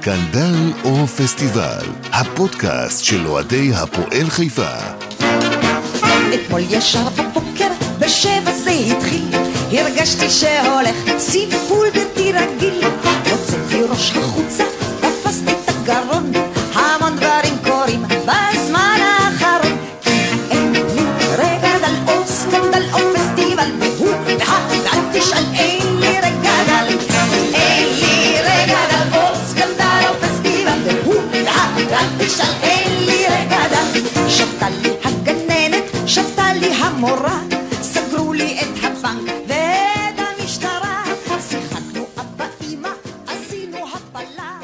סקנדל או פסטיבל, הפודקאסט של אוהדי הפועל חיפה. אתמול ישר בבוקר, בשבע זה התחיל, הרגשתי שהולך סיפול בלתי רגיל. הוצאתי ראש החוצה, תפסתי את הגרון, תשאל, אין לי דל. שבתה לי הגננת, שבתה לי המורה, סגרו לי את הבנק ואת המשטרה. שיחקנו אבא אמא, עשינו הפלה.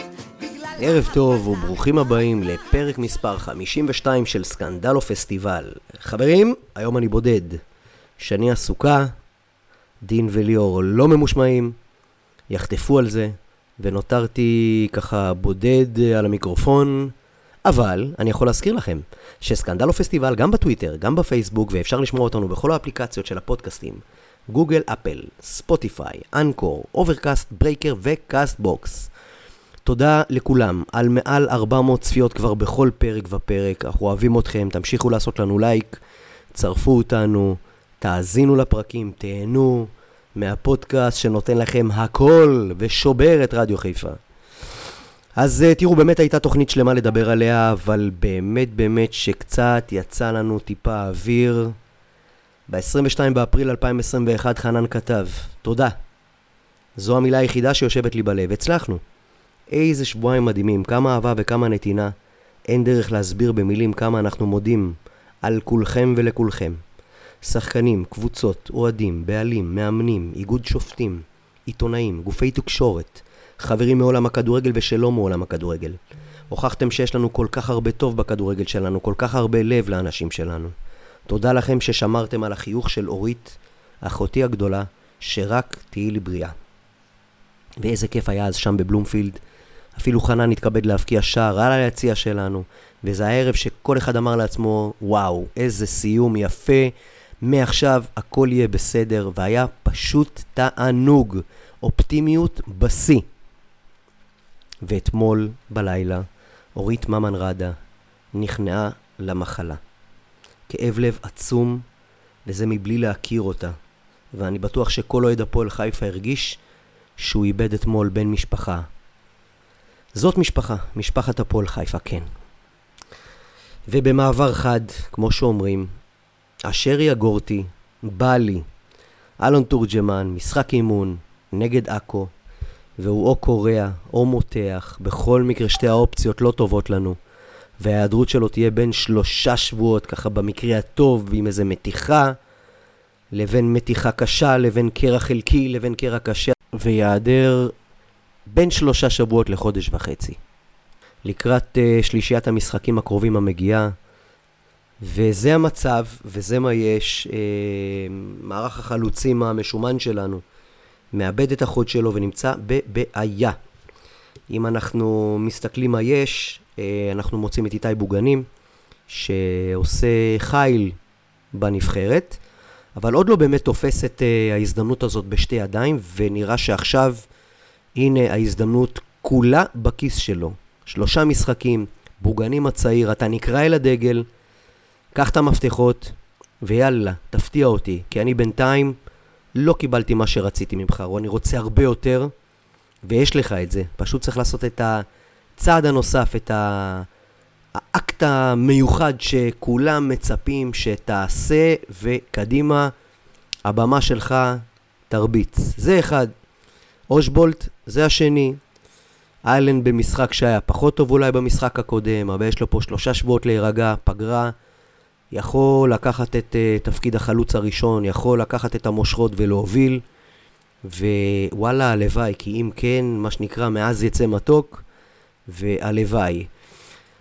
ערב טוב וברוכים הבאים לפרק מספר 52 של סקנדלו פסטיבל. חברים, היום אני בודד. שני עסוקה, דין וליאור לא ממושמעים, יחטפו על זה, ונותרתי ככה בודד על המיקרופון. אבל אני יכול להזכיר לכם שסקנדל או פסטיבל גם בטוויטר, גם בפייסבוק, ואפשר לשמוע אותנו בכל האפליקציות של הפודקאסטים. Google, Apple, Spotify, Anchor, Overcast, Breaker ו Castbox. תודה לכולם על מעל 400 צפיות כבר בכל פרק ופרק. אנחנו אוהבים אתכם, תמשיכו לעשות לנו לייק, צרפו אותנו, תאזינו לפרקים, תהנו מהפודקאסט שנותן לכם הכל ושובר את רדיו חיפה. אז אה, תראו, באמת הייתה תוכנית שלמה לדבר עליה, אבל באמת באמת שקצת יצא לנו טיפה אוויר. ב-22 באפריל 2021 חנן כתב, תודה. זו המילה היחידה שיושבת לי בלב, הצלחנו. איזה שבועיים מדהימים, כמה אהבה וכמה נתינה. אין דרך להסביר במילים כמה אנחנו מודים על כולכם ולכולכם. שחקנים, קבוצות, אוהדים, בעלים, מאמנים, איגוד שופטים, עיתונאים, גופי תקשורת, חברים מעולם הכדורגל ושלא מעולם הכדורגל. הוכחתם שיש לנו כל כך הרבה טוב בכדורגל שלנו, כל כך הרבה לב לאנשים שלנו. תודה לכם ששמרתם על החיוך של אורית, אחותי הגדולה, שרק תהיי לי בריאה. ואיזה כיף היה אז שם בבלומפילד. אפילו חנן התכבד להבקיע שער על היציע שלנו, וזה הערב שכל אחד אמר לעצמו, וואו, איזה סיום יפה, מעכשיו הכל יהיה בסדר, והיה פשוט תענוג, אופטימיות בשיא. ואתמול בלילה, אורית ממן ראדה נכנעה למחלה. כאב לב עצום, וזה מבלי להכיר אותה. ואני בטוח שכל אוהד הפועל חיפה הרגיש שהוא איבד אתמול בן משפחה. זאת משפחה, משפחת הפועל חיפה, כן. ובמעבר חד, כמו שאומרים, אשרי הגורטי, בלי, אלון תורג'מן, משחק אימון, נגד עכו, והוא או קורע או מותח, בכל מקרה שתי האופציות לא טובות לנו. וההיעדרות שלו תהיה בין שלושה שבועות, ככה במקרה הטוב, עם איזה מתיחה, לבין מתיחה קשה, לבין קרע חלקי, לבין קרע קשה, ויעדר בין שלושה שבועות לחודש וחצי. לקראת uh, שלישיית המשחקים הקרובים המגיעה, וזה המצב, וזה מה יש. Uh, מערך החלוצים המשומן שלנו מאבד את החוד שלו ונמצא בבעיה. אם אנחנו מסתכלים מה יש, uh, אנחנו מוצאים את איתי בוגנים, שעושה חיל בנבחרת, אבל עוד לא באמת תופס את uh, ההזדמנות הזאת בשתי ידיים, ונראה שעכשיו, הנה ההזדמנות כולה בכיס שלו. שלושה משחקים, בוגנים הצעיר, אתה נקרא אל הדגל, קח את המפתחות, ויאללה, תפתיע אותי, כי אני בינתיים לא קיבלתי מה שרציתי ממך, או אני רוצה הרבה יותר, ויש לך את זה. פשוט צריך לעשות את הצעד הנוסף, את. האקט המיוחד שכולם מצפים שתעשה, וקדימה, הבמה שלך תרביץ. זה אחד. אושבולט, זה השני. איילנד במשחק שהיה פחות טוב אולי במשחק הקודם, אבל יש לו פה שלושה שבועות להירגע, פגרה. יכול לקחת את uh, תפקיד החלוץ הראשון, יכול לקחת את המושכות ולהוביל. ווואלה, הלוואי, כי אם כן, מה שנקרא, מאז יצא מתוק, והלוואי.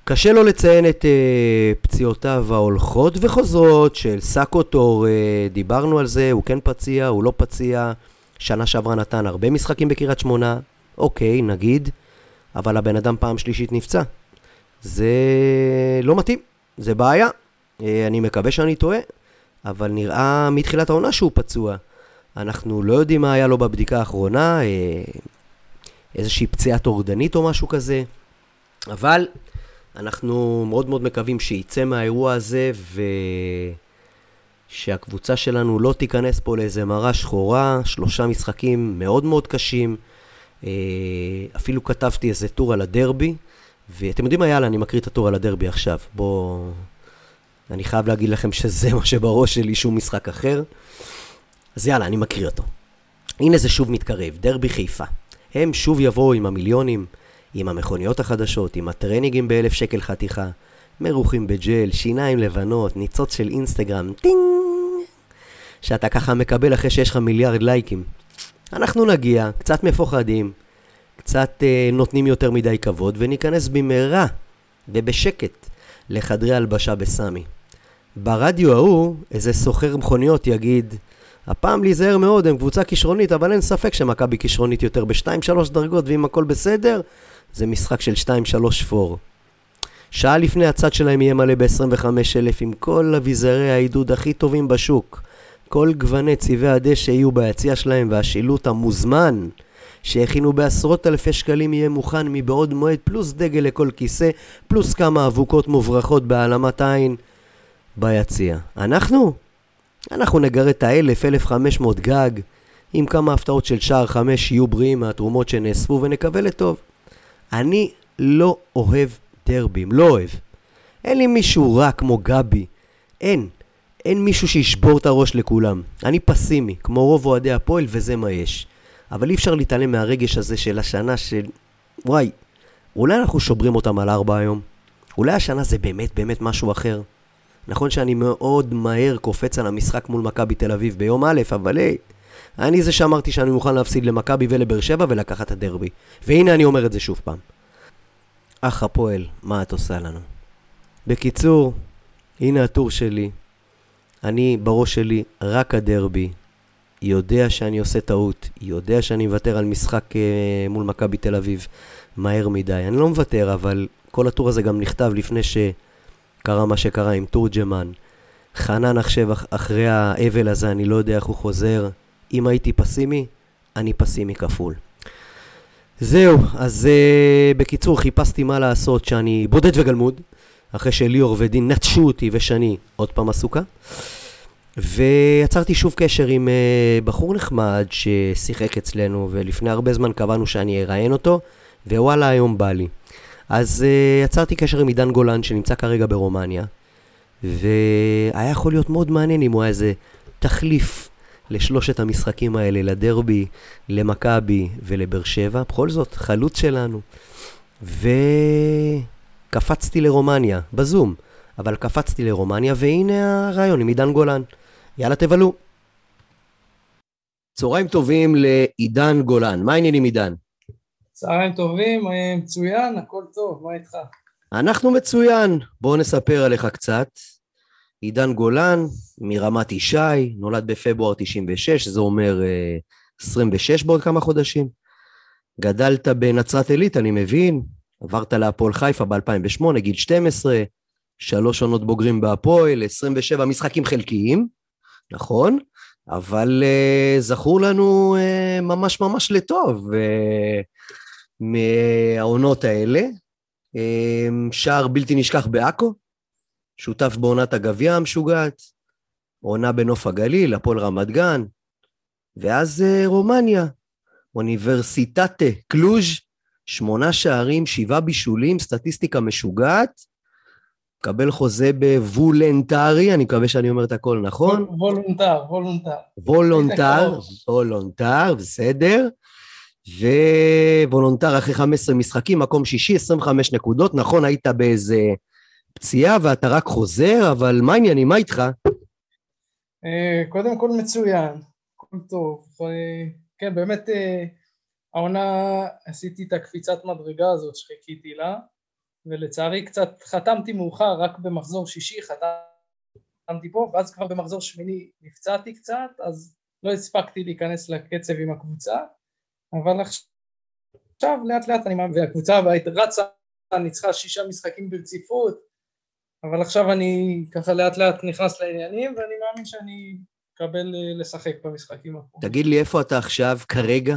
קשה לו לציין את uh, פציעותיו ההולכות וחוזרות של סאקו טור, uh, דיברנו על זה, הוא כן פציע, הוא לא פציע. שנה שעברה נתן הרבה משחקים בקריית שמונה, אוקיי, נגיד, אבל הבן אדם פעם שלישית נפצע. זה לא מתאים, זה בעיה. אה, אני מקווה שאני טועה, אבל נראה מתחילת העונה שהוא פצוע. אנחנו לא יודעים מה היה לו בבדיקה האחרונה. אה, איזושהי פציעה טורדנית או משהו כזה, אבל אנחנו מאוד מאוד מקווים שיצא מהאירוע הזה ושהקבוצה שלנו לא תיכנס פה לאיזה מראה שחורה, שלושה משחקים מאוד מאוד קשים. אה, אפילו כתבתי איזה טור על הדרבי, ואתם יודעים מה, יאללה, אני מקריא את הטור על הדרבי עכשיו. בואו... אני חייב להגיד לכם שזה מה שבראש שלי, שום משחק אחר. אז יאללה, אני מקריא אותו. הנה זה שוב מתקרב, דרבי חיפה. הם שוב יבואו עם המיליונים, עם המכוניות החדשות, עם הטרנינגים באלף שקל חתיכה, מרוחים בג'ל, שיניים לבנות, ניצוץ של אינסטגרם, טינג! שאתה ככה מקבל אחרי שיש לך מיליארד לייקים. אנחנו נגיע, קצת מפוחדים, קצת אה, נותנים יותר מדי כבוד, וניכנס במהרה ובשקט לחדרי הלבשה בסמי. ברדיו ההוא, איזה סוחר מכוניות יגיד, הפעם להיזהר מאוד, הם קבוצה כישרונית, אבל אין ספק שמכבי כישרונית יותר ב-2-3 דרגות, ואם הכל בסדר, זה משחק של 2-3 פור. שעה לפני הצד שלהם יהיה מלא ב-25,000 עם כל אביזרי העידוד הכי טובים בשוק. כל גווני צבעי הדשא יהיו ביציע שלהם והשילוט המוזמן שהכינו בעשרות אלפי שקלים יהיה מוכן מבעוד מועד פלוס דגל לכל כיסא פלוס כמה אבוקות מוברחות בהעלמת עין ביציע. אנחנו? אנחנו נגרד את האלף, אלף חמש מאות גג עם כמה הפתעות של שער חמש שיהיו בריאים מהתרומות שנאספו ונקווה לטוב. אני לא אוהב דרבים, לא אוהב. אין לי מישהו רע כמו גבי. אין. אין מישהו שישבור את הראש לכולם. אני פסימי, כמו רוב אוהדי הפועל, וזה מה יש. אבל אי אפשר להתעלם מהרגש הזה של השנה של... וואי, אולי אנחנו שוברים אותם על ארבע היום? אולי השנה זה באמת באמת משהו אחר? נכון שאני מאוד מהר קופץ על המשחק מול מכבי תל אביב ביום א', אבל היי, אני זה שאמרתי שאני מוכן להפסיד למכבי ולבאר שבע ולקחת את הדרבי. והנה אני אומר את זה שוב פעם. אח הפועל, מה את עושה לנו? בקיצור, הנה הטור שלי. אני, בראש שלי, רק הדרבי. יודע שאני עושה טעות, יודע שאני מוותר על משחק אה, מול מכבי תל אביב מהר מדי. אני לא מוותר, אבל כל הטור הזה גם נכתב לפני שקרה מה שקרה עם תורג'מן. חנן עכשיו אחרי האבל הזה, אני לא יודע איך הוא חוזר. אם הייתי פסימי, אני פסימי כפול. זהו, אז uh, בקיצור, חיפשתי מה לעשות שאני בודד וגלמוד, אחרי שליאור ודין נטשו אותי ושאני עוד פעם עסוקה. ויצרתי שוב קשר עם uh, בחור נחמד ששיחק אצלנו, ולפני הרבה זמן קבענו שאני אראיין אותו, ווואלה, היום בא לי. אז uh, יצרתי קשר עם עידן גולן, שנמצא כרגע ברומניה, והיה יכול להיות מאוד מעניין אם הוא היה איזה תחליף לשלושת המשחקים האלה, לדרבי, למכבי ולבאר שבע. בכל זאת, חלוץ שלנו. וקפצתי לרומניה, בזום, אבל קפצתי לרומניה, והנה הרעיון עם עידן גולן. יאללה, תבלו. צהריים טובים לעידן גולן. מה העניינים, עידן? צהריים טובים, אה, מצוין, הכל טוב, מה איתך? אנחנו מצוין. בואו נספר עליך קצת. עידן גולן, מרמת ישי, נולד בפברואר 96, זה אומר 26 בעוד כמה חודשים. גדלת בנצרת עילית, אני מבין, עברת להפועל חיפה ב-2008, גיל 12, שלוש עונות בוגרים בהפועל, 27 משחקים חלקיים, נכון, אבל uh, זכור לנו uh, ממש ממש לטוב uh, מהעונות האלה. אה, שער בלתי נשכח בעכו, שותף בעונת הגביע המשוגעת, עונה בנוף הגליל, הפועל רמת גן, ואז אה, רומניה, אוניברסיטטה קלוז', שמונה שערים, שבעה בישולים, סטטיסטיקה משוגעת, מקבל חוזה בוולנטרי, אני מקווה שאני אומר את הכל נכון. וולונטר, וולונטר. וולונטר, וולונטר, בסדר. וולונטר אחרי 15 משחקים, מקום שישי, 25 נקודות. נכון, היית באיזה פציעה ואתה רק חוזר, אבל מה העניינים, מה איתך? אה, קודם כל מצוין, הכל טוב. אה, כן, באמת אה, העונה עשיתי את הקפיצת מדרגה הזאת שחיכיתי לה. ולצערי קצת חתמתי מאוחר, רק במחזור שישי חתמתי פה, ואז כבר במחזור שמיני נפצעתי קצת, אז לא הספקתי להיכנס לקצב עם הקבוצה, אבל עכשיו לאט לאט אני מאמין, והקבוצה רצה, ניצחה שישה משחקים ברציפות, אבל עכשיו אני ככה לאט לאט נכנס לעניינים, ואני מאמין שאני אקבל אה, לשחק במשחקים. תגיד לי, איפה אתה עכשיו, כרגע?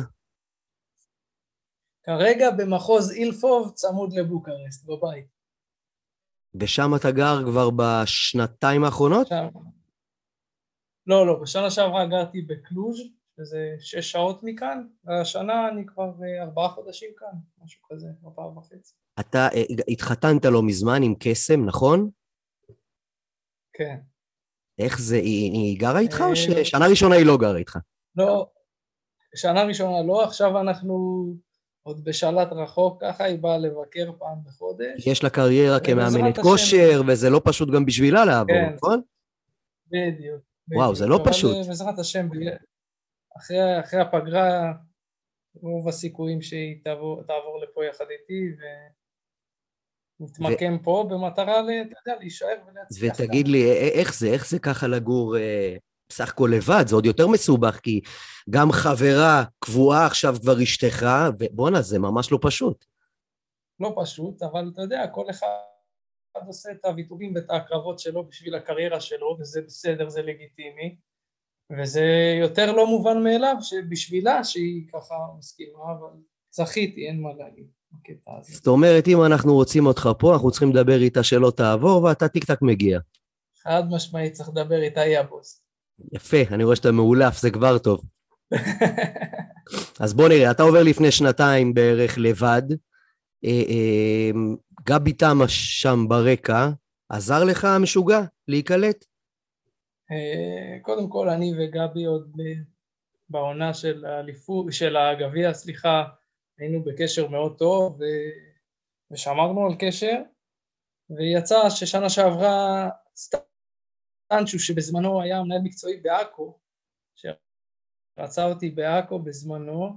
כרגע במחוז אילפוב, צמוד לבוקרסט, בבית. ושם אתה גר כבר בשנתיים האחרונות? שם. לא, לא, בשנה שעברה גרתי בקלוז', שזה שש שעות מכאן, והשנה אני כבר אה, ארבעה חודשים כאן, משהו כזה, ארבעה וחצי. אתה אה, התחתנת לא מזמן עם קסם, נכון? כן. איך זה, היא, היא גרה איתך או אה, ששנה ראשונה היא לא גרה איתך? לא, שנה ראשונה לא, עכשיו אנחנו עוד בשלט רחוק, ככה היא באה לבקר פעם בחודש. יש לה קריירה כמאמנת כושר, וזה לא פשוט גם בשבילה לעבור, כן. נכון? בדיוק. וואו. זה לא פשוט. אה, בעזרת השם, אחרי, אחרי הפגרה, רוב הסיכויים שהיא תעבור, תעבור לפה יחד איתי, ונתמקם פה במטרה, אתה יודע, להישאר ולהצליח. ותגיד לי, איך זה, איך זה ככה לגור אה, בסך הכל לבד? זה עוד יותר מסובך, כי גם חברה קבועה עכשיו כבר אשתך, ובואנה, זה ממש לא פשוט. לא פשוט, אבל אתה יודע, כל אחד עושה את הוויתורים ואת ההקרבות שלו בשביל הקריירה שלו, וזה בסדר, זה לגיטימי, וזה יותר לא מובן מאליו שבשבילה שהיא ככה מסכימה, אבל זכיתי, אין מה להגיד. זאת אומרת, אם אנחנו רוצים אותך פה, אנחנו צריכים לדבר איתה שלא תעבור, ואתה טיק טק מגיע. חד משמעית צריך לדבר איתה, היא הבוס. יפה, אני רואה שאתה מאולף, זה כבר טוב. אז בוא נראה, אתה עובר לפני שנתיים בערך לבד. אה, אה, גבי תמה שם ברקע, עזר לך המשוגע להיקלט? אה, קודם כל, אני וגבי עוד בעונה של האליפות, של הגביע, סליחה, היינו בקשר מאוד טוב ושמרנו על קשר, ויצא ששנה שעברה סטנצ'ו, שבזמנו היה מנהל מקצועי בעכו, שרצה אותי בעכו בזמנו,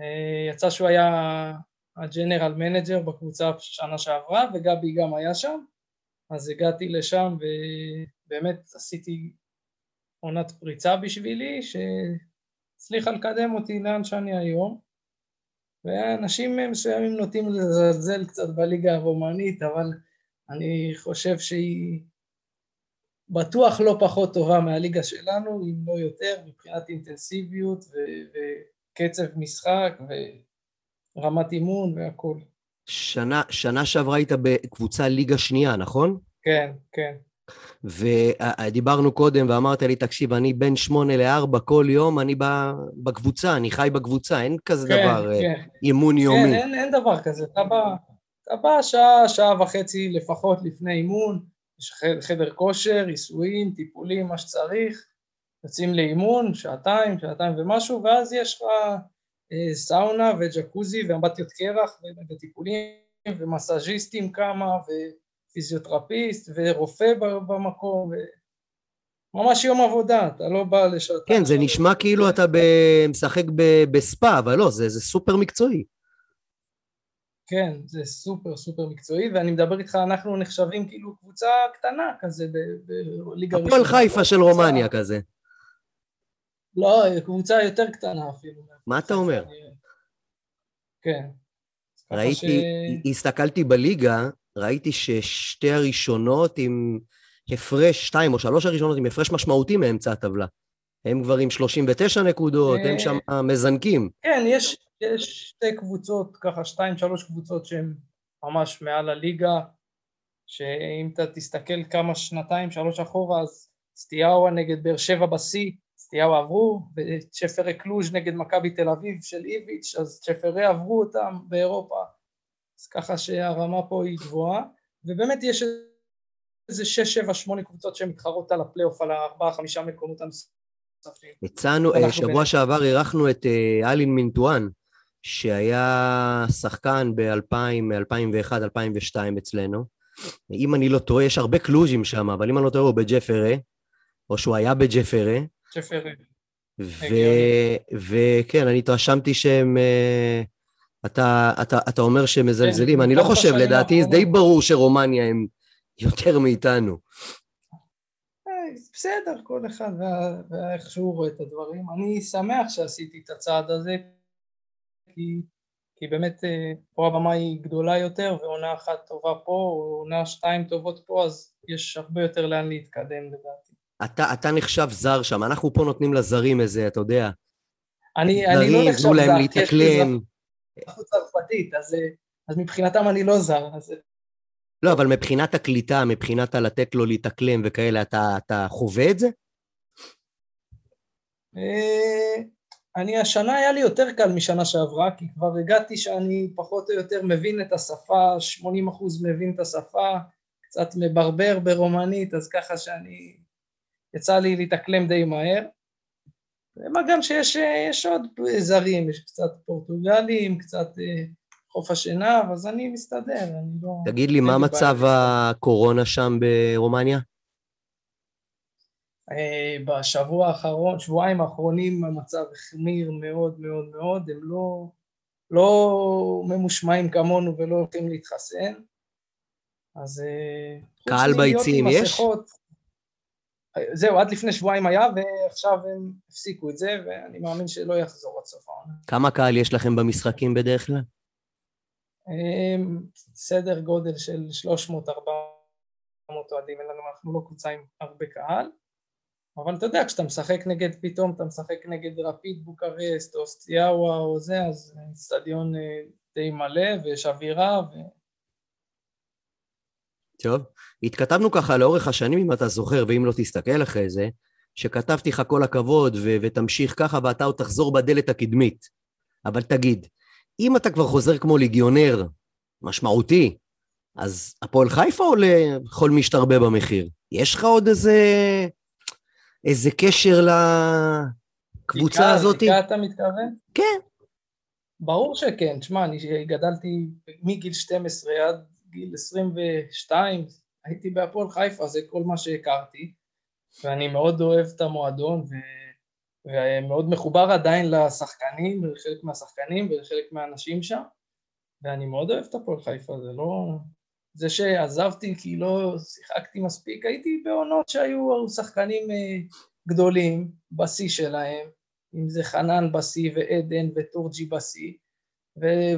אה, יצא שהוא היה ה general manager בקבוצה שנה שעברה, וגבי גם היה שם, אז הגעתי לשם ובאמת עשיתי עונת פריצה בשבילי שהצליחה לקדם אותי לאן שאני היום. ואנשים מסוימים נוטים לזלזל קצת בליגה הרומנית אבל אני חושב שהיא בטוח לא פחות טובה מהליגה שלנו אם לא יותר מבחינת אינטנסיביות ו- וקצב משחק ורמת אימון והכל שנה, שנה שעברה היית בקבוצה ליגה שנייה, נכון? כן, כן. ודיברנו קודם ואמרת לי, תקשיב, אני בין שמונה לארבע כל יום, אני ב- בקבוצה, אני חי בקבוצה, אין כזה כן, דבר אה, כן. אימון כן, יומי. אין, אין דבר כזה, אתה בא, אתה בא שעה, שעה וחצי לפחות לפני אימון, יש חדר כושר, עיסויים, טיפולים, מה שצריך, יוצאים לאימון, שעתיים, שעתיים ומשהו, ואז יש לך אה, סאונה וג'קוזי ואמבטיות קרח וטיפולים ומסאז'יסטים כמה ופיזיותרפיסט ורופא במקום, ו... ממש יום עבודה, אתה לא בא לשעתיים. כן, זה. נשמע כאילו אתה משחק בספא, אבל לא, זה, זה סופר מקצועי. כן, זה סופר סופר מקצועי, ואני מדבר איתך, אנחנו נחשבים כאילו קבוצה קטנה כזה בליגה ראשונה. הפועל חיפה של רומניה כזה. לא, קבוצה יותר קטנה אפילו. מה אתה אומר? כן. ראיתי, הסתכלתי בליגה, ראיתי ששתי הראשונות עם הפרש, שתיים או שלוש הראשונות עם הפרש משמעותי מאמצע הטבלה. הם כבר עם 39 נקודות, הם אה, שם מזנקים. כן, יש, יש שתי קבוצות, ככה שתיים, שלוש קבוצות שהן ממש מעל הליגה, שאם אתה תסתכל כמה שנתיים, שלוש אחורה, אז סטיאאווה נגד באר שבע בשיא, סטיאאווה עברו, וצ'פרי קלוז' נגד מכבי תל אביב של איביץ', אז צ'פרי עברו אותם באירופה, אז ככה שהרמה פה היא גבוהה, ובאמת יש איזה שש, שבע, שמונה קבוצות שמתחרות על הפלייאוף, על הארבעה, חמישה מקומות הנוספים. הצענו, אה, שבוע. שעבר אירחנו את אה, אלין מינטואן, שהיה שחקן ב-2001-2002 אצלנו. אם אני לא טועה, יש הרבה קלוז'ים שם, אבל אם אני לא טועה, הוא בצ'פרה, או שהוא היה בצ'פרה. הגיוני. וכן, אני התרשמתי שהם... אה, אתה, אתה, אתה אומר שהם מזלזלים, כן, אני לא חושב, לדעתי זה די. ברור שרומניה הם יותר מאיתנו. אה, בסדר, כל אחד ואיך שהוא רואה את הדברים. אני שמח שעשיתי את הצעד הזה, כי, כי באמת אה, פה הבמה היא גדולה יותר, ועונה אחת טובה פה, או עונה שתיים טובות פה, אז יש הרבה יותר לאן להתקדם לדעתי. אתה, אתה נחשב זר שם, אנחנו פה נותנים לזרים איזה, אתה יודע, אני, אני לא זרים, נחשב זר, כי יש לי להתאקלם, צרפתית, אז, אה, אז מבחינתם אני לא זר. אז... לא, אבל מבחינת הקליטה, מבחינת הלתת לו להתאקלם וכאלה, אתה, אתה חווה את זה? אני, השנה היה לי יותר קל משנה שעברה, כי כבר הגעתי שאני פחות או יותר מבין את השפה, 80% מבין את השפה, קצת מברבר ברומנית, אז ככה שאני, יצא לי להתאקלם די מהר. מה גם שיש עוד זרים, יש קצת פורטוגלים, קצת אה, חוף השנהב, אז אני מסתדר, אני לא... תגיד לי, מה מצב הקורונה שם ברומניה? אה, בשבוע האחרון, שבועיים האחרונים המצב החמיר מאוד מאוד מאוד, הם לא, לא ממושמעים כמונו ולא הולכים להתחסן, אז... אה, קהל ביציעים יש? זהו, עד לפני שבועיים היה, ועכשיו הם הפסיקו את זה, ואני מאמין שלא יחזור עד סוף העונה. כמה קהל יש לכם במשחקים בדרך כלל? אמ, סדר גודל של 300-400 אוהדים, אנחנו לא קבוצה עם הרבה קהל. אבל אתה יודע, כשאתה משחק נגד, פתאום אתה משחק נגד רפיד בוקרסט או סטיאווה או זה, אז אצטדיון אה, די מלא ויש אווירה ו... טוב, התכתבנו ככה לאורך השנים, אם אתה זוכר, ואם לא תסתכל אחרי זה, שכתבתי לך כל הכבוד ו- ותמשיך ככה ואתה עוד תחזור בדלת הקדמית. אבל תגיד, אם אתה כבר חוזר כמו ליגיונר משמעותי, אז הפועל חיפה עולה לכל משתרבה במחיר? יש לך עוד איזה איזה קשר לקבוצה עיקר, הזאת? עיקר אתה מתכוון? כן. ברור שכן. תשמע, אני גדלתי מגיל 12 עד גיל 22, הייתי בהפועל חיפה, זה כל מה שהכרתי, ואני מאוד אוהב את המועדון, ו... ומאוד מחובר עדיין לשחקנים, לחלק מהשחקנים ולחלק מהאנשים שם, ואני מאוד אוהב את הפועל חיפה, זה לא... זה שעזבתי כי לא שיחקתי מספיק, הייתי בעונות שהיו שחקנים אה, גדולים בשיא שלהם, אם זה חנן בשיא ועדן וטורג'י בשיא,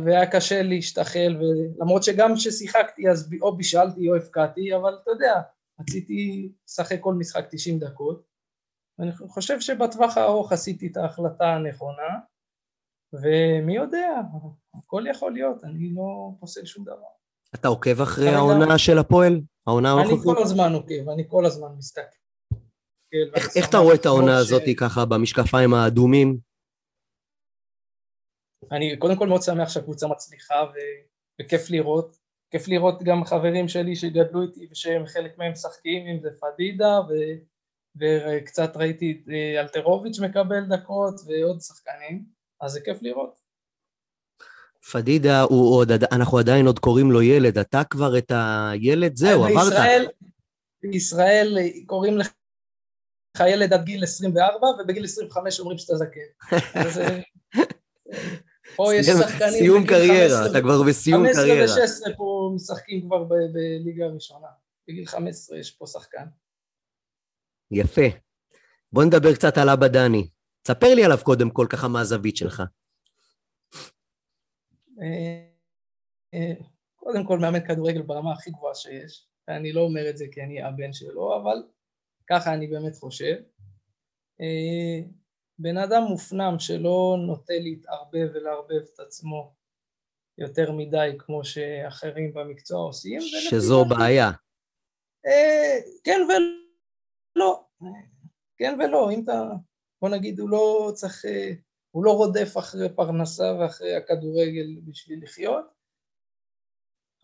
והיה קשה להשתחל, למרות שגם כששיחקתי אז או בישלתי או הפקעתי, אבל אתה יודע, רציתי לשחק כל משחק 90 דקות, ואני חושב שבטווח הארוך עשיתי את ההחלטה הנכונה, ומי יודע, הכל יכול להיות, אני לא פוסל שום דבר. אתה עוקב אחרי העונה של הפועל? העונה? אני כל הזמן עוקב, אני כל הזמן מסתכל. איך אתה רואה את העונה הזאת ככה במשקפיים האדומים? אני קודם כל מאוד שמח שהקבוצה מצליחה וכיף לראות. כיף לראות גם חברים שלי שגדלו איתי ושהם חלק מהם משחקים, אם זה פדידה וקצת ראיתי אה, אלטרוביץ' מקבל דקות ועוד שחקנים, אז זה כיף לראות. פדידה הוא עוד, אנחנו עדיין עוד קוראים לו ילד, אתה כבר את הילד, זהו, עברת. בישראל, בישראל קוראים לך ילד עד גיל 24, ובגיל 25 אומרים שאתה זקן. אה, פה יש שחקנים... סיום קריירה, אתה כבר בסיום קריירה. 15 ו-16 פה משחקים כבר בליגה הראשונה. בגיל 15 יש פה שחקן. יפה. בוא נדבר קצת על אבא דני. ספר לי עליו קודם כל, ככה מהזווית שלך. אה, אה, קודם כל מאמן כדורגל ברמה הכי גבוהה שיש, ואני לא אומר את זה כי אני הבן שלו, אבל ככה אני באמת חושב. אה, בן אדם מופנם שלא נוטה להתערבב ולערבב את עצמו יותר מדי כמו שאחרים במקצוע עושים. שזו בעיה. כן ולא, כן ולא, אם אתה, בוא נגיד, הוא לא צריך הוא לא רודף אחרי פרנסה ואחרי הכדורגל בשביל לחיות,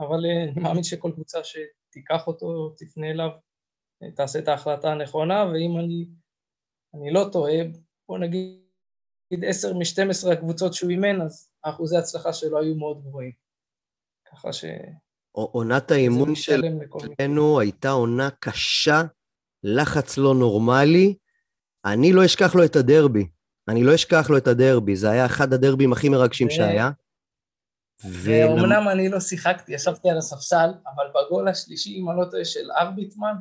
אבל אה, אני מאמין שכל קבוצה שתיקח אותו, תפנה אליו, אה, תעשה את ההחלטה הנכונה, ואם אני, אני לא טועה, בוא נגיד 10 מ-12 הקבוצות שהוא אימן, אז אחוזי ההצלחה שלו היו מאוד גבוהים. ככה ש... עונת האימון שלנו הייתה עונה קשה, לחץ לא נורמלי. אני לא אשכח לו את הדרבי. אני לא אשכח לו את הדרבי, זה היה אחד הדרבים הכי מרגשים שהיה. ואומנם אני לא שיחקתי, ישבתי על הספסל, אבל בגול השלישי, אם אני לא טועה, של ארביטמן,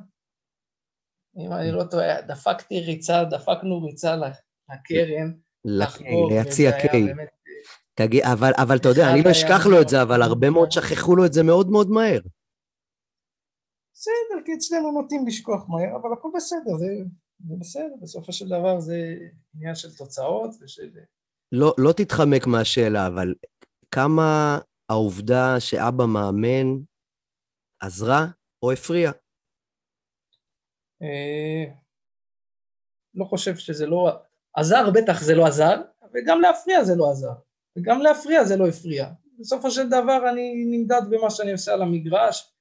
אם אני לא טועה, דפקתי ריצה, דפקנו ריצה לקרן, ליציע קיי. תגיד, אבל, אבל אתה יודע, אני לא אשכח לו את זה, אבל הרבה מאוד שכחו לו את זה מאוד מאוד מהר. בסדר, כי אצלנו נוטים לשכוח מהר, אבל הכל בסדר, זה זה בסדר, בסופו של דבר זה עניין של תוצאות ושל... לא, לא תתחמק מהשאלה, אבל כמה העובדה שאבא מאמן עזרה או הפריעה? אה, לא חושב שזה לא... עזר בטח זה לא עזר, וגם להפריע זה לא עזר, וגם להפריע זה לא הפריע. בסופו של דבר אני נמדד במה שאני עושה על המגרש,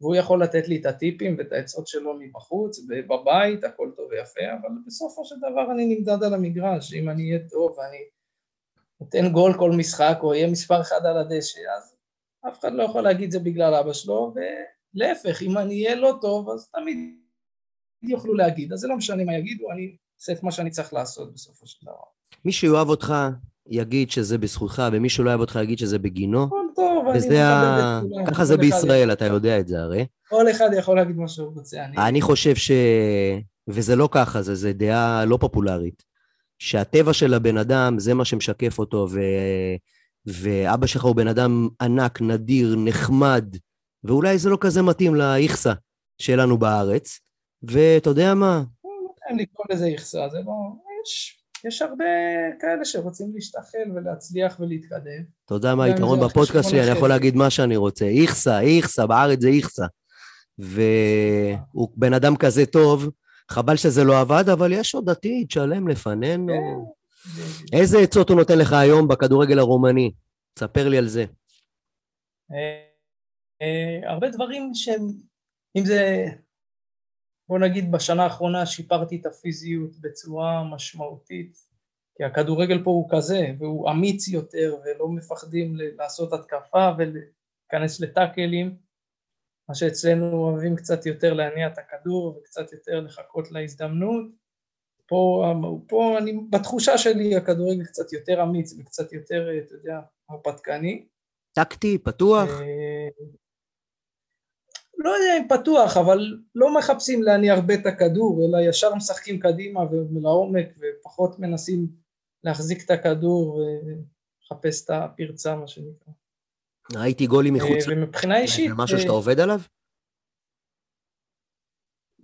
והוא יכול לתת לי את הטיפים ואת העצות שלו מבחוץ, ובבית, הכל טוב ויפה, אבל בסופו של דבר אני נמדד על המגרש, אם אני אהיה טוב ואני אתן גול כל משחק, או אהיה מספר אחד על הדשא, אז אף אחד לא יכול להגיד זה בגלל אבא שלו, ולהפך, אם אני אהיה לא טוב, אז תמיד יוכלו להגיד, אז זה לא משנה מה יגידו, אני אעשה את מה שאני צריך לעשות בסופו של דבר. מי שיאהב אותך יגיד שזה בזכותך, ומי שלא אוהב אותך יגיד שזה בגינו. הכל טוב, אני וזה ה... מכבד את כולם. ככה זה בישראל, אתה יודע את זה הרי. כל אחד יכול להגיד מה שהוא רוצה, אני... אני חושב ש... וזה לא ככה, זה, זה דעה לא פופולרית. שהטבע של הבן אדם זה מה שמשקף אותו, ו... ואבא שלך הוא בן אדם ענק, נדיר, נחמד, ואולי זה לא כזה מתאים לאיכסה שלנו בארץ. ואתה יודע מה? אין לקרוא לזה איכסה, זה לא... יש, יש הרבה כאלה שרוצים להשתחל ולהצליח ולהתקדם. אתה יודע מה היתרון בפודקאסט שלי? אני יכול. להגיד מה שאני רוצה. איכסה, איכסה, בארץ זה איכסה. והוא בן אדם כזה טוב, חבל שזה לא עבד, אבל יש עוד עתיד שלם לפנינו. כן. איזה עצות הוא נותן לך היום בכדורגל הרומני? ספר לי על זה. אה, אה, הרבה דברים שהם, אם זה, בוא נגיד בשנה האחרונה שיפרתי את הפיזיות בצורה משמעותית, כי הכדורגל פה הוא כזה, והוא אמיץ יותר ולא מפחדים לעשות התקפה ולהיכנס לטאקלים, מה שאצלנו אוהבים קצת יותר להניע את הכדור וקצת יותר לחכות להזדמנות. פה, פה אני, בתחושה שלי הכדורגל קצת יותר אמיץ וקצת יותר, אתה יודע, הרפתקני. טקטי, פתוח? אה, לא יודע אם פתוח, אבל לא מחפשים להניע הרבה את הכדור, אלא ישר משחקים קדימה ולעומק, ופחות מנסים להחזיק את הכדור ולחפש את הפרצה, מה שנקרא. ראיתי גולים מחוץ... אה, ומבחינה אישית... זה משהו אה, שאתה עובד עליו?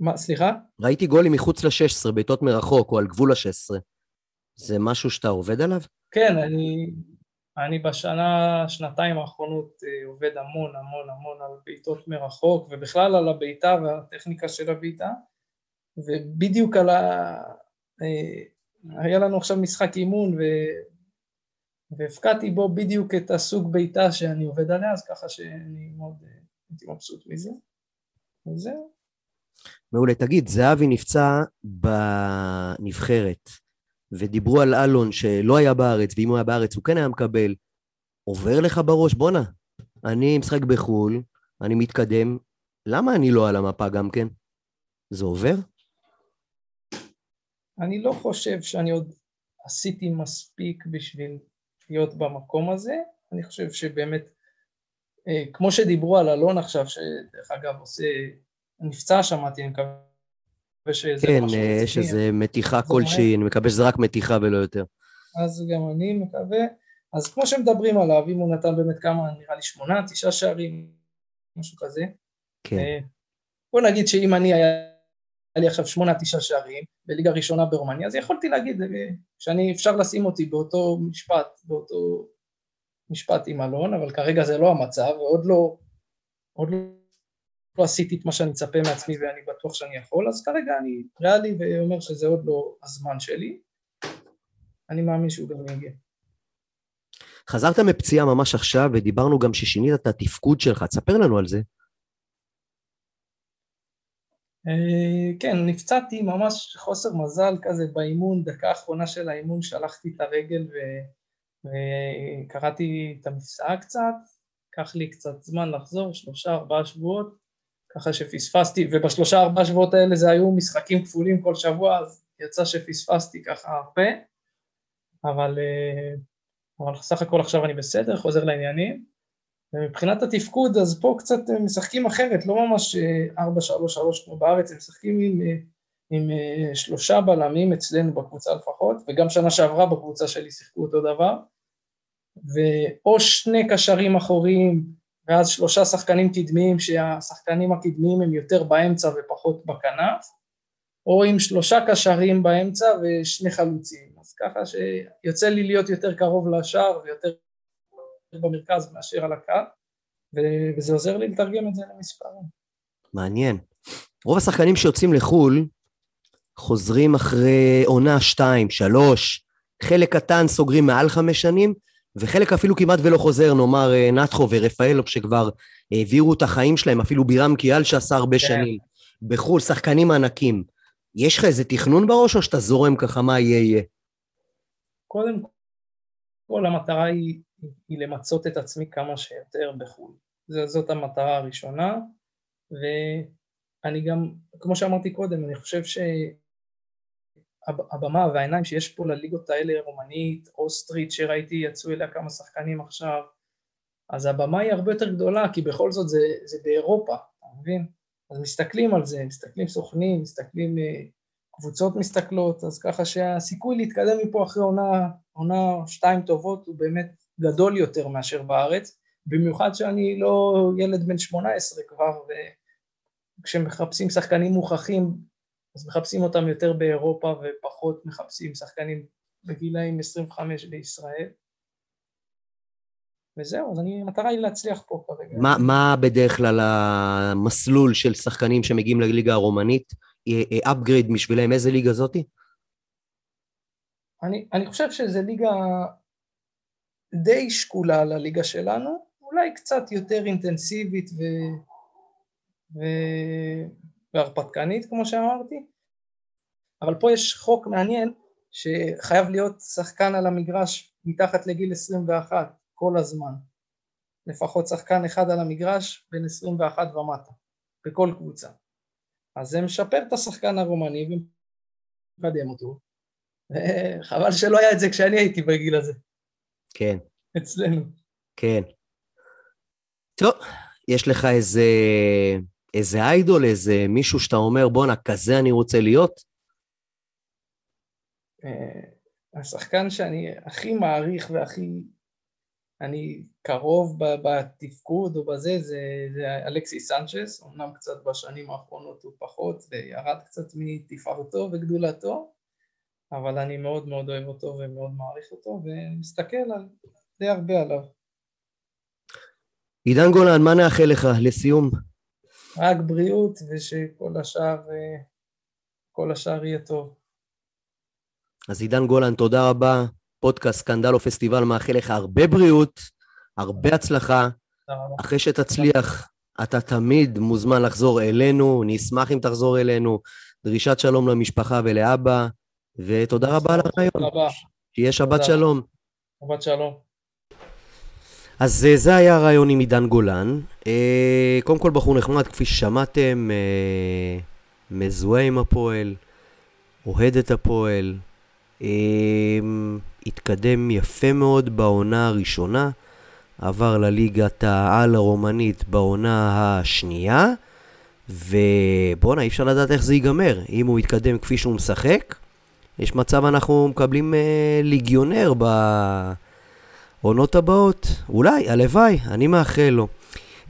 מה, סליחה? ראיתי גולים מחוץ ל-16, בעיטות מרחוק, או על גבול ה-16. זה משהו שאתה עובד עליו? כן, אני, אני בשנה, שנתיים האחרונות אה, עובד המון המון המון על בעיטות מרחוק, ובכלל על הבעיטה והטכניקה של הבעיטה, ובדיוק על ה... אה, היה לנו עכשיו משחק אימון, ו... והפקדתי בו בדיוק את הסוג בעיטה שאני עובד עליה, אז ככה שאני מאוד אה, הייתי מבסוט מזה. וזהו. מעולה. תגיד, זהבי נפצע בנבחרת, ודיברו על אלון שלא היה בארץ, ואם הוא היה בארץ הוא כן היה מקבל. עובר לך בראש, בואנה, אני משחק בחו"ל, אני מתקדם, למה אני לא על המפה גם כן? זה עובר? אני לא חושב שאני עוד עשיתי מספיק בשביל להיות במקום הזה, אני חושב שבאמת, אה, כמו שדיברו על אלון עכשיו, שדרך אגב עושה, נפצע שמעתי, אני מקווה שזה כן, לא משהו אה, יש איזה מתיחה כלשהי, אני מקווה שזה רק מתיחה ולא יותר. אז גם אני מקווה, אז כמו שמדברים עליו, אם הוא נתן באמת כמה, נראה לי שמונה, תשעה שערים, משהו כזה, כן. אה, בוא נגיד שאם אני היה היה לי עכשיו שמונה, תשעה שערים בליגה ראשונה ברומניה, אז יכולתי להגיד אה, שאני, אפשר לשים אותי באותו משפט, באותו משפט עם אלון, אבל כרגע זה לא המצב, ועוד לא, עוד לא, עשיתי את מה שאני מצפה מעצמי ואני בטוח שאני יכול, אז כרגע אני ריאלי ואומר שזה עוד לא הזמן שלי. אני מאמין שהוא גם יגיע. חזרת מפציעה ממש עכשיו, ודיברנו גם ששינית את התפקוד שלך, תספר לנו על זה. אה, כן, נפצעתי ממש חוסר מזל כזה באימון, דקה אחרונה של האימון שלחתי את הרגל ו... וקראתי את המפסעה קצת, לקח לי קצת זמן לחזור, שלושה ארבעה שבועות, ככה שפספסתי, ובשלושה ארבעה שבועות האלה זה היו משחקים כפולים כל שבוע, אז יצא שפספסתי ככה הרבה, אבל, אה, אבל סך הכל עכשיו אני בסדר, חוזר לעניינים. ומבחינת התפקוד, אז פה קצת משחקים אחרת, לא ממש 4-3-3 כמו בארץ, הם משחקים עם, עם שלושה בלמים אצלנו בקבוצה לפחות, וגם שנה שעברה בקבוצה שלי שיחקו אותו דבר, ואו שני קשרים אחוריים, ואז שלושה שחקנים קדמיים, שהשחקנים הקדמיים הם יותר באמצע ופחות בכנף, או עם שלושה קשרים באמצע ושני חלוצים, אז ככה שיוצא לי להיות יותר קרוב לשער ויותר במרכז מאשר על הקו, וזה עוזר לי לתרגם את זה למספרים. מעניין. רוב השחקנים שיוצאים לחו"ל חוזרים אחרי עונה שתיים, שלוש, חלק קטן סוגרים מעל חמש שנים, וחלק אפילו כמעט ולא חוזר, נאמר אה, נתחו ורפאלוב שכבר העבירו את החיים שלהם, אפילו בירם קיאל שעשה הרבה כן. שנים בחו"ל, שחקנים ענקים. יש לך איזה תכנון בראש או שאתה זורם ככה מה יהיה יהיה? קודם כל המטרה היא, היא למצות את עצמי כמה שיותר בחו"ל. זאת המטרה הראשונה, ואני גם, כמו שאמרתי קודם, אני חושב שהבמה והעיניים שיש פה לליגות האלה, רומנית, אוסטרית, שראיתי יצאו אליה כמה שחקנים עכשיו, אז הבמה היא הרבה יותר גדולה, כי בכל זאת זה, זה באירופה, אתה מבין? אז מסתכלים על זה, מסתכלים סוכנים, מסתכלים, אה, קבוצות מסתכלות, אז ככה שהסיכוי להתקדם מפה אחרי עונה, עונה שתיים טובות הוא באמת גדול יותר מאשר בארץ, במיוחד שאני לא ילד בן 18 כבר, וכשמחפשים שחקנים מוכחים, אז מחפשים אותם יותר באירופה ופחות מחפשים שחקנים בגילאים 25 בישראל. וזהו, אז אני, המטרה היא להצליח פה כרגע. מה, מה בדרך כלל המסלול של שחקנים שמגיעים לליגה הרומנית? אפגריד בשבילם, איזה ליגה זאתי? אני, אני חושב שזו ליגה די שקולה לליגה שלנו, אולי קצת יותר אינטנסיבית ו... ו... והרפתקנית, כמו שאמרתי, אבל פה יש חוק מעניין שחייב להיות שחקן על המגרש מתחת לגיל 21 כל הזמן. לפחות שחקן אחד על המגרש בין 21 ומטה, בכל קבוצה. אז זה משפר את השחקן הרומני ומקדם אותו. חבל שלא היה את זה כשאני הייתי בגיל הזה. כן. אצלנו. כן. טוב, יש לך איזה, איזה איידול, איזה מישהו שאתה אומר, בואנה, כזה אני רוצה להיות? אה, השחקן שאני הכי מעריך והכי אני קרוב בתפקוד או בזה, זה, זה אלכסי סנצ'ס, אמנם קצת בשנים האחרונות הוא פחות וירד קצת מתפארתו וגדולתו, אבל אני מאוד מאוד אוהב אותו ומאוד מעריך אותו ומסתכל על, די הרבה עליו. עידן גולן, מה נאחל לך לסיום? רק בריאות ושכל השאר, כל השאר יהיה טוב. אז עידן גולן, תודה רבה. פודקאסט סקנדל או פסטיבל מאחל לך הרבה בריאות, הרבה הצלחה. אחרי שתצליח, אתה תמיד מוזמן לחזור אלינו, נשמח אם תחזור אלינו. דרישת שלום למשפחה ולאבא, ותודה רבה על הרעיון. תודה רבה. שיהיה שבת שלום. שבת שלום. אז אה, זה היה הרעיון עם עידן גולן. אה, קודם כל בחור נחמד, כפי ששמעתם, אה, מזוהה עם הפועל, אוהד את הפועל, התקדם יפה מאוד בעונה הראשונה, עבר לליגת העל הרומנית בעונה השנייה, ובואנה, אי אפשר לדעת איך זה ייגמר. אם הוא יתקדם כפי שהוא משחק, יש מצב אנחנו מקבלים ליגיונר בעונות הבאות. אולי, הלוואי, אני מאחל לו.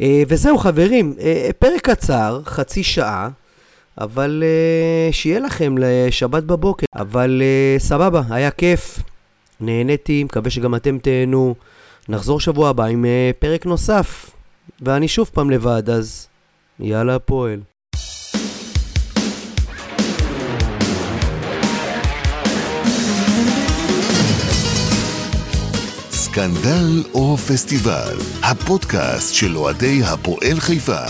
אה, וזהו חברים, אה, פרק קצר, חצי שעה, אבל אה, שיהיה לכם לשבת בבוקר. אבל אה, סבבה, היה כיף. נהניתי, מקווה שגם אתם תהנו. נחזור שבוע הבא עם uh, פרק נוסף. ואני שוב פעם לבד, אז יאללה הפועל. סקנדל או פסטיבל, הפודקאסט של אוהדי הפועל חיפה.